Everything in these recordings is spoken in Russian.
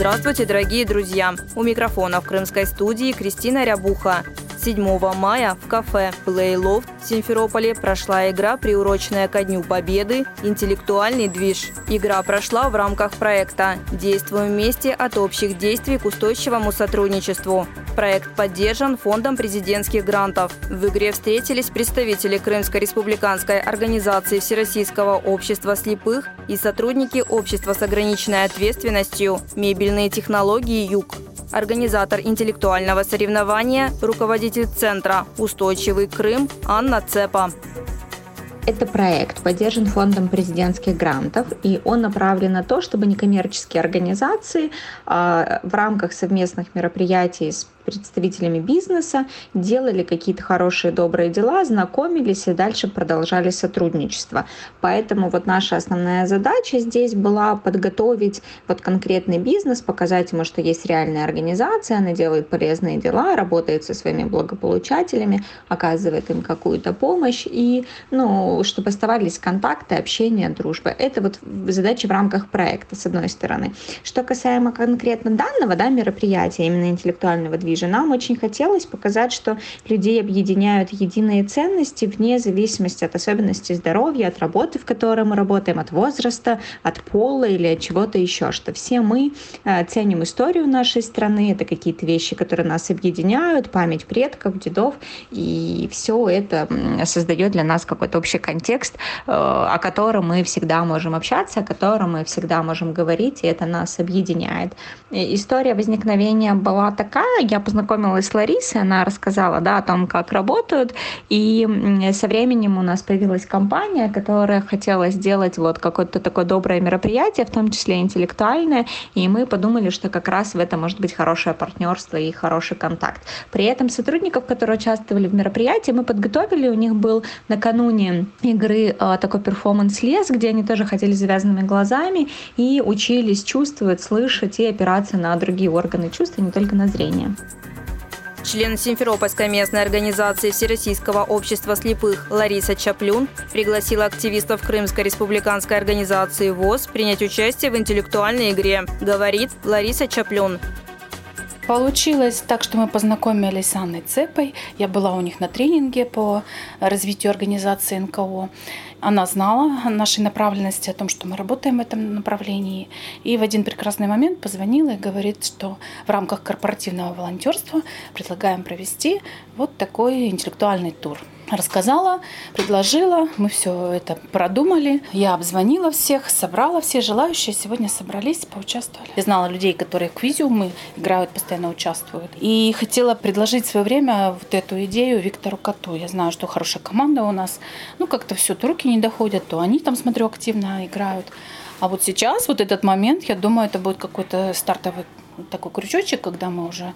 Здравствуйте, дорогие друзья! У микрофона в крымской студии Кристина Рябуха. 7 мая в кафе Плейлофт в Симферополе прошла игра, приуроченная ко Дню Победы «Интеллектуальный движ». Игра прошла в рамках проекта «Действуем вместе от общих действий к устойчивому сотрудничеству». Проект поддержан Фондом президентских грантов. В игре встретились представители Крымской республиканской организации Всероссийского общества слепых и сотрудники общества с ограниченной ответственностью «Мебельные технологии Юг». Организатор интеллектуального соревнования, руководитель центра «Устойчивый Крым» Анна Цепа. Это проект поддержан фондом президентских грантов, и он направлен на то, чтобы некоммерческие организации а, в рамках совместных мероприятий с представителями бизнеса, делали какие-то хорошие, добрые дела, знакомились и дальше продолжали сотрудничество. Поэтому вот наша основная задача здесь была подготовить вот конкретный бизнес, показать ему, что есть реальная организация, она делает полезные дела, работает со своими благополучателями, оказывает им какую-то помощь, и ну, чтобы оставались контакты, общение, дружба. Это вот задача в рамках проекта, с одной стороны. Что касаемо конкретно данного да, мероприятия, именно интеллектуального движения, же. Нам очень хотелось показать, что людей объединяют единые ценности вне зависимости от особенностей здоровья, от работы, в которой мы работаем, от возраста, от пола или от чего-то еще, что все мы э, ценим историю нашей страны, это какие-то вещи, которые нас объединяют, память предков, дедов, и все это создает для нас какой-то общий контекст, э, о котором мы всегда можем общаться, о котором мы всегда можем говорить, и это нас объединяет. История возникновения была такая, я познакомилась с Ларисой, она рассказала да, о том, как работают, и со временем у нас появилась компания, которая хотела сделать вот какое-то такое доброе мероприятие, в том числе интеллектуальное, и мы подумали, что как раз в этом может быть хорошее партнерство и хороший контакт. При этом сотрудников, которые участвовали в мероприятии, мы подготовили, у них был накануне игры а, такой перформанс-лес, где они тоже ходили завязанными глазами и учились чувствовать, слышать и опираться на другие органы чувств, а не только на зрение. Член Симферопольской местной организации Всероссийского общества слепых Лариса Чаплюн пригласила активистов Крымской республиканской организации ВОЗ принять участие в интеллектуальной игре, говорит Лариса Чаплюн. Получилось так, что мы познакомились с Анной Цепой. Я была у них на тренинге по развитию организации НКО. Она знала о нашей направленности, о том, что мы работаем в этом направлении. И в один прекрасный момент позвонила и говорит, что в рамках корпоративного волонтерства предлагаем провести вот такой интеллектуальный тур рассказала, предложила, мы все это продумали. Я обзвонила всех, собрала все желающие, сегодня собрались, поучаствовали. Я знала людей, которые в квизиумы играют, постоянно участвуют. И хотела предложить в свое время вот эту идею Виктору Коту. Я знаю, что хорошая команда у нас. Ну, как-то все, то руки не доходят, то они там, смотрю, активно играют. А вот сейчас, вот этот момент, я думаю, это будет какой-то стартовый такой крючочек, когда мы уже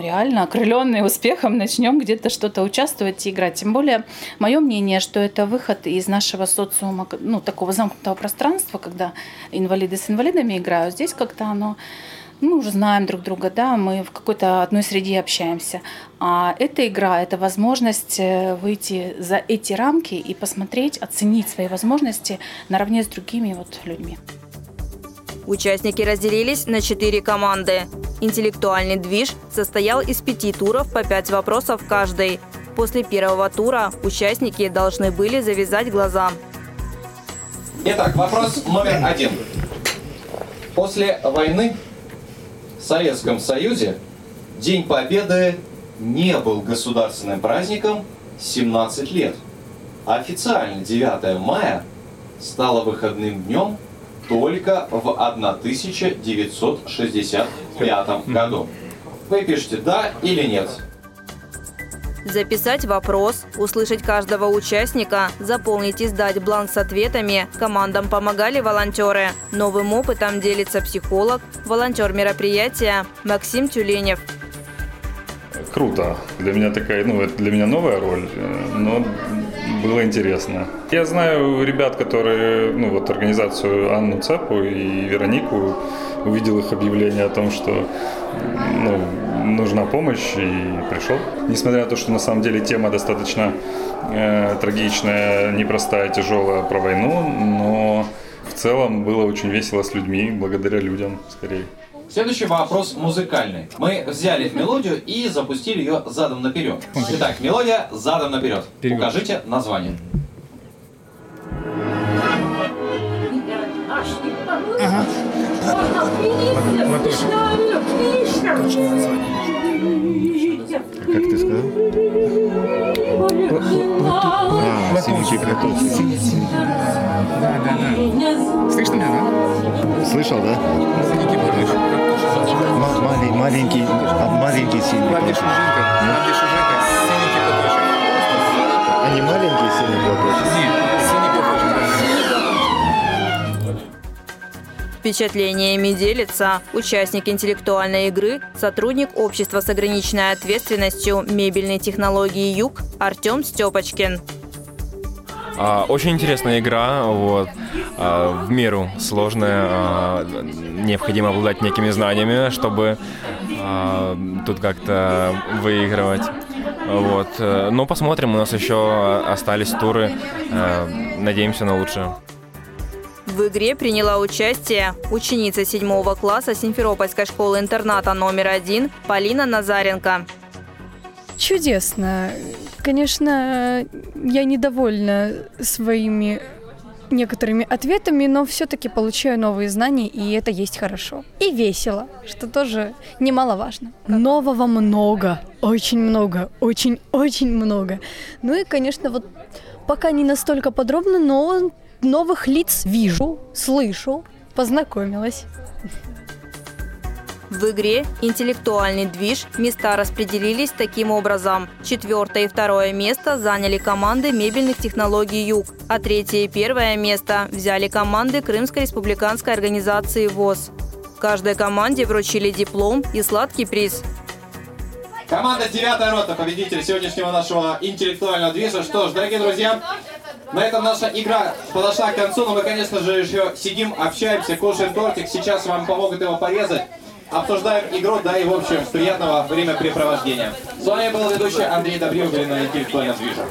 реально окрыленные успехом начнем где-то что-то участвовать и играть. Тем более, мое мнение, что это выход из нашего социума, ну, такого замкнутого пространства, когда инвалиды с инвалидами играют. Здесь как-то оно мы уже знаем друг друга, да, мы в какой-то одной среде общаемся. А эта игра – это возможность э, выйти за эти рамки и посмотреть, оценить свои возможности наравне с другими вот людьми. Участники разделились на четыре команды. Интеллектуальный движ состоял из пяти туров по пять вопросов каждый. После первого тура участники должны были завязать глаза. Итак, вопрос номер один. После войны в Советском Союзе День Победы не был государственным праздником 17 лет. Официально 9 мая стало выходным днем только в 1965 году. Вы пишете «да» или «нет». Записать вопрос, услышать каждого участника, заполнить и сдать бланк с ответами. Командам помогали волонтеры. Новым опытом делится психолог, волонтер мероприятия Максим Тюленев. Круто. Для меня такая, ну, это для меня новая роль, э, но было интересно. Я знаю ребят, которые, ну, вот организацию Анну Цепу и Веронику, увидел их объявление о том, что ну, нужна помощь и пришел. Несмотря на то, что на самом деле тема достаточно э, трагичная, непростая, тяжелая про войну, но в целом было очень весело с людьми, благодаря людям скорее. Следующий вопрос музыкальный. Мы взяли мелодию и запустили ее задом наперед. Итак, мелодия задом наперед. Укажите название. Ага. Как ты сказал? А, синенький платок. Да, да, да. Слышно меня, да? Слышал, да? Синенький. Ма- малень- маленький, маленький синий платочек. Платочек? Нет, синий платочек. Впечатлениями делится участник интеллектуальной игры, сотрудник общества с ограниченной ответственностью мебельной технологии «Юг» Артем Степочкин. А, Очень интересная игра, вот, а, в меру сложная. а, Необходимо обладать некими знаниями, чтобы а, тут как-то выигрывать. Вот. Но посмотрим, у нас еще остались туры. э, Надеемся на лучшее. В игре приняла участие ученица 7 класса Симферопольской школы-интерната номер один Полина Назаренко. Чудесно. Конечно, я недовольна своими некоторыми ответами, но все-таки получаю новые знания, и это есть хорошо. И весело, что тоже немаловажно. Нового много, очень много, очень-очень много. Ну и, конечно, вот пока не настолько подробно, но новых лиц вижу, слышу, познакомилась. В игре «Интеллектуальный движ» места распределились таким образом. Четвертое и второе место заняли команды мебельных технологий «Юг», а третье и первое место взяли команды Крымской республиканской организации ВОЗ. Каждой команде вручили диплом и сладкий приз. Команда 9 рота, победитель сегодняшнего нашего интеллектуального движа. Что ж, дорогие друзья, на этом наша игра подошла к концу, но мы, конечно же, еще сидим, общаемся, кушаем тортик. Сейчас вам помогут его порезать. Обсуждаем игру, да и, в общем, приятного времяпрепровождения. С вами был ведущий Андрей Добрев, были на интеллектуальном движе.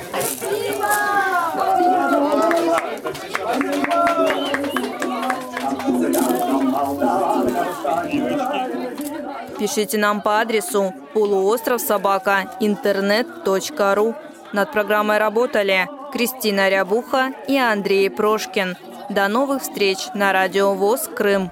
Пишите нам по адресу полуостров собака интернет.ру. Над программой работали Кристина Рябуха и Андрей Прошкин. До новых встреч на радио ВОЗ Крым.